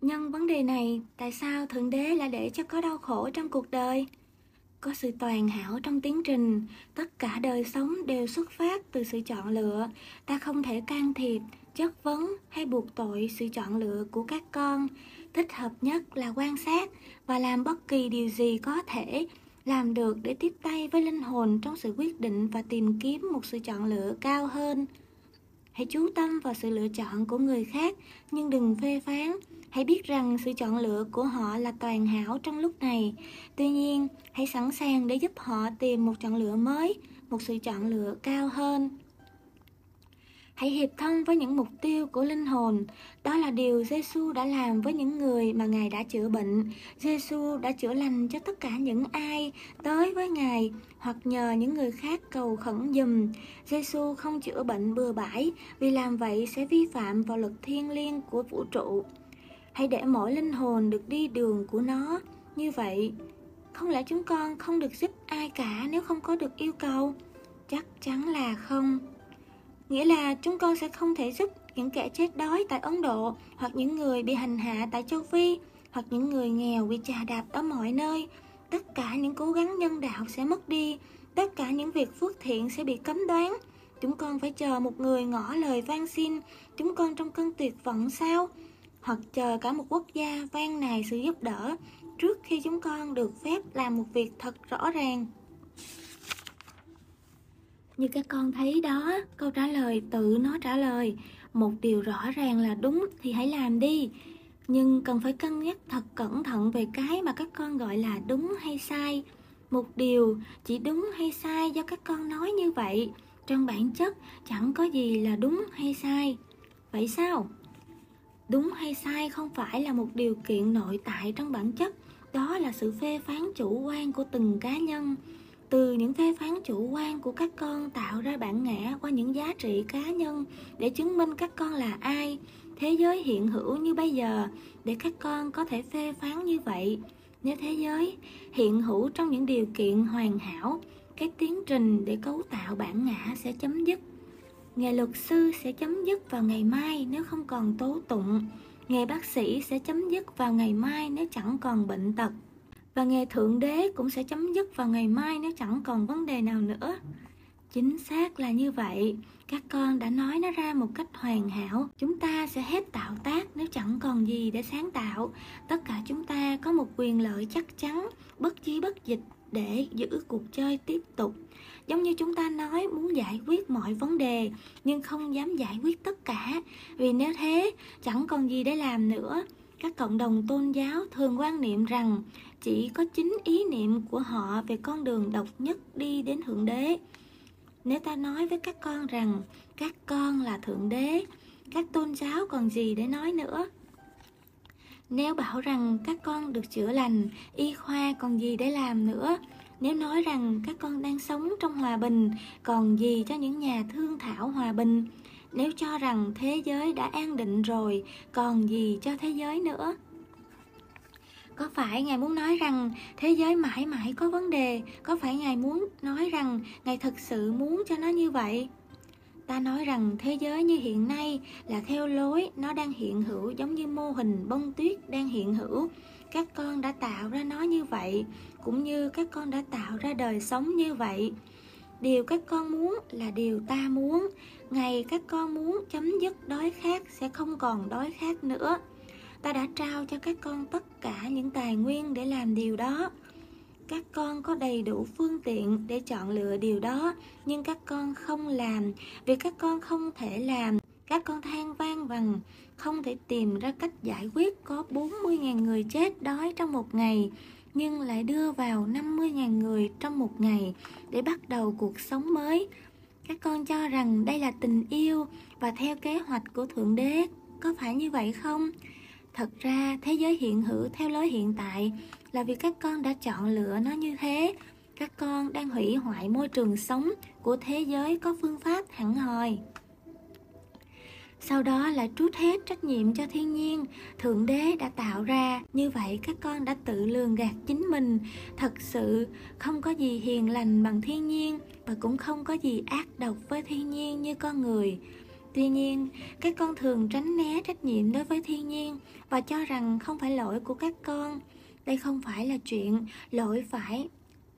Nhân vấn đề này, tại sao Thượng Đế lại để cho có đau khổ trong cuộc đời? Có sự toàn hảo trong tiến trình, tất cả đời sống đều xuất phát từ sự chọn lựa. Ta không thể can thiệp, chất vấn hay buộc tội sự chọn lựa của các con. Thích hợp nhất là quan sát và làm bất kỳ điều gì có thể làm được để tiếp tay với linh hồn trong sự quyết định và tìm kiếm một sự chọn lựa cao hơn. Hãy chú tâm vào sự lựa chọn của người khác nhưng đừng phê phán Hãy biết rằng sự chọn lựa của họ là toàn hảo trong lúc này. Tuy nhiên, hãy sẵn sàng để giúp họ tìm một chọn lựa mới, một sự chọn lựa cao hơn. Hãy hiệp thông với những mục tiêu của linh hồn. Đó là điều Giêsu đã làm với những người mà Ngài đã chữa bệnh. Giêsu đã chữa lành cho tất cả những ai tới với Ngài hoặc nhờ những người khác cầu khẩn dùm. Giêsu không chữa bệnh bừa bãi vì làm vậy sẽ vi phạm vào luật thiêng liêng của vũ trụ. Hãy để mỗi linh hồn được đi đường của nó như vậy. Không lẽ chúng con không được giúp ai cả nếu không có được yêu cầu? Chắc chắn là không. Nghĩa là chúng con sẽ không thể giúp những kẻ chết đói tại Ấn Độ hoặc những người bị hành hạ tại châu Phi hoặc những người nghèo bị chà đạp ở mọi nơi. Tất cả những cố gắng nhân đạo sẽ mất đi, tất cả những việc phước thiện sẽ bị cấm đoán. Chúng con phải chờ một người ngỏ lời van xin, chúng con trong cơn tuyệt vọng sao? Hoặc chờ cả một quốc gia van nài sự giúp đỡ trước khi chúng con được phép làm một việc thật rõ ràng. Như các con thấy đó, câu trả lời tự nó trả lời. Một điều rõ ràng là đúng thì hãy làm đi. Nhưng cần phải cân nhắc thật cẩn thận về cái mà các con gọi là đúng hay sai. Một điều chỉ đúng hay sai do các con nói như vậy, trong bản chất chẳng có gì là đúng hay sai. Vậy sao? Đúng hay sai không phải là một điều kiện nội tại trong bản chất. Đó là sự phê phán chủ quan của từng cá nhân. Từ những phê phán chủ quan của các con tạo ra bản ngã qua những giá trị cá nhân để chứng minh các con là ai. Thế giới hiện hữu như bây giờ để các con có thể phê phán như vậy. Nếu thế giới hiện hữu trong những điều kiện hoàn hảo cái tiến trình để cấu tạo bản ngã sẽ chấm dứt. Nghề luật sư sẽ chấm dứt vào ngày mai nếu không còn tố tụng. Nghề bác sĩ sẽ chấm dứt vào ngày mai nếu chẳng còn bệnh tật. Và nghề thượng đế cũng sẽ chấm dứt vào ngày mai nếu chẳng còn vấn đề nào nữa. Chính xác là như vậy, các con đã nói nó ra một cách hoàn hảo. Chúng ta sẽ hết tạo tác nếu chẳng còn gì để sáng tạo. Tất cả chúng ta có một quyền lợi chắc chắn, bất chí bất dịch để giữ cuộc chơi tiếp tục. Giống như chúng ta nói muốn giải quyết mọi vấn đề nhưng không dám giải quyết tất cả. Vì nếu thế chẳng còn gì để làm nữa. Các cộng đồng tôn giáo thường quan niệm rằng chỉ có chính ý niệm của họ về con đường độc nhất đi đến thượng đế nếu ta nói với các con rằng các con là thượng đế, các tôn giáo còn gì để nói nữa? Nếu bảo rằng các con được chữa lành, y khoa còn gì để làm nữa? Nếu nói rằng các con đang sống trong hòa bình, còn gì cho những nhà thương thảo hòa bình? Nếu cho rằng thế giới đã an định rồi, còn gì cho thế giới nữa? Có phải ngài muốn nói rằng thế giới mãi mãi có vấn đề? Có phải ngài muốn nói rằng ngài thực sự muốn cho nó như vậy? Ta nói rằng thế giới như hiện nay là theo lối nó đang hiện hữu, giống như mô hình bông tuyết đang hiện hữu. Các con đã tạo ra nó như vậy, cũng như các con đã tạo ra đời sống như vậy. Điều các con muốn là điều ta muốn. Ngày các con muốn chấm dứt đói khát sẽ không còn đói khát nữa ta đã trao cho các con tất cả những tài nguyên để làm điều đó các con có đầy đủ phương tiện để chọn lựa điều đó nhưng các con không làm vì các con không thể làm các con than vang rằng không thể tìm ra cách giải quyết có 40.000 người chết đói trong một ngày nhưng lại đưa vào 50.000 người trong một ngày để bắt đầu cuộc sống mới. Các con cho rằng đây là tình yêu và theo kế hoạch của Thượng Đế, có phải như vậy không? Thật ra, thế giới hiện hữu theo lối hiện tại là vì các con đã chọn lựa nó như thế. Các con đang hủy hoại môi trường sống của thế giới có phương pháp hẳn hoi sau đó là trút hết trách nhiệm cho thiên nhiên, thượng đế đã tạo ra. Như vậy, các con đã tự lường gạt chính mình. Thật sự, không có gì hiền lành bằng thiên nhiên và cũng không có gì ác độc với thiên nhiên như con người. Tuy nhiên, các con thường tránh né trách nhiệm đối với thiên nhiên và cho rằng không phải lỗi của các con. Đây không phải là chuyện lỗi phải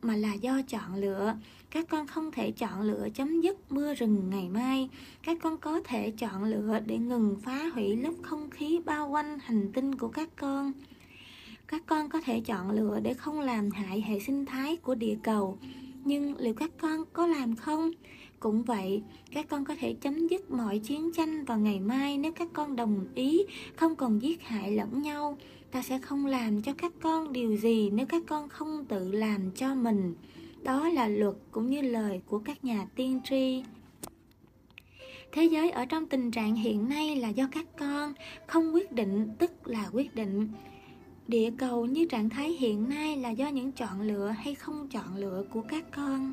mà là do chọn lựa. Các con không thể chọn lựa chấm dứt mưa rừng ngày mai. Các con có thể chọn lựa để ngừng phá hủy lớp không khí bao quanh hành tinh của các con. Các con có thể chọn lựa để không làm hại hệ sinh thái của địa cầu. Nhưng liệu các con có làm không? Cũng vậy, các con có thể chấm dứt mọi chiến tranh vào ngày mai nếu các con đồng ý không còn giết hại lẫn nhau. Ta sẽ không làm cho các con điều gì nếu các con không tự làm cho mình. Đó là luật cũng như lời của các nhà tiên tri. Thế giới ở trong tình trạng hiện nay là do các con không quyết định tức là quyết định. Địa cầu như trạng thái hiện nay là do những chọn lựa hay không chọn lựa của các con.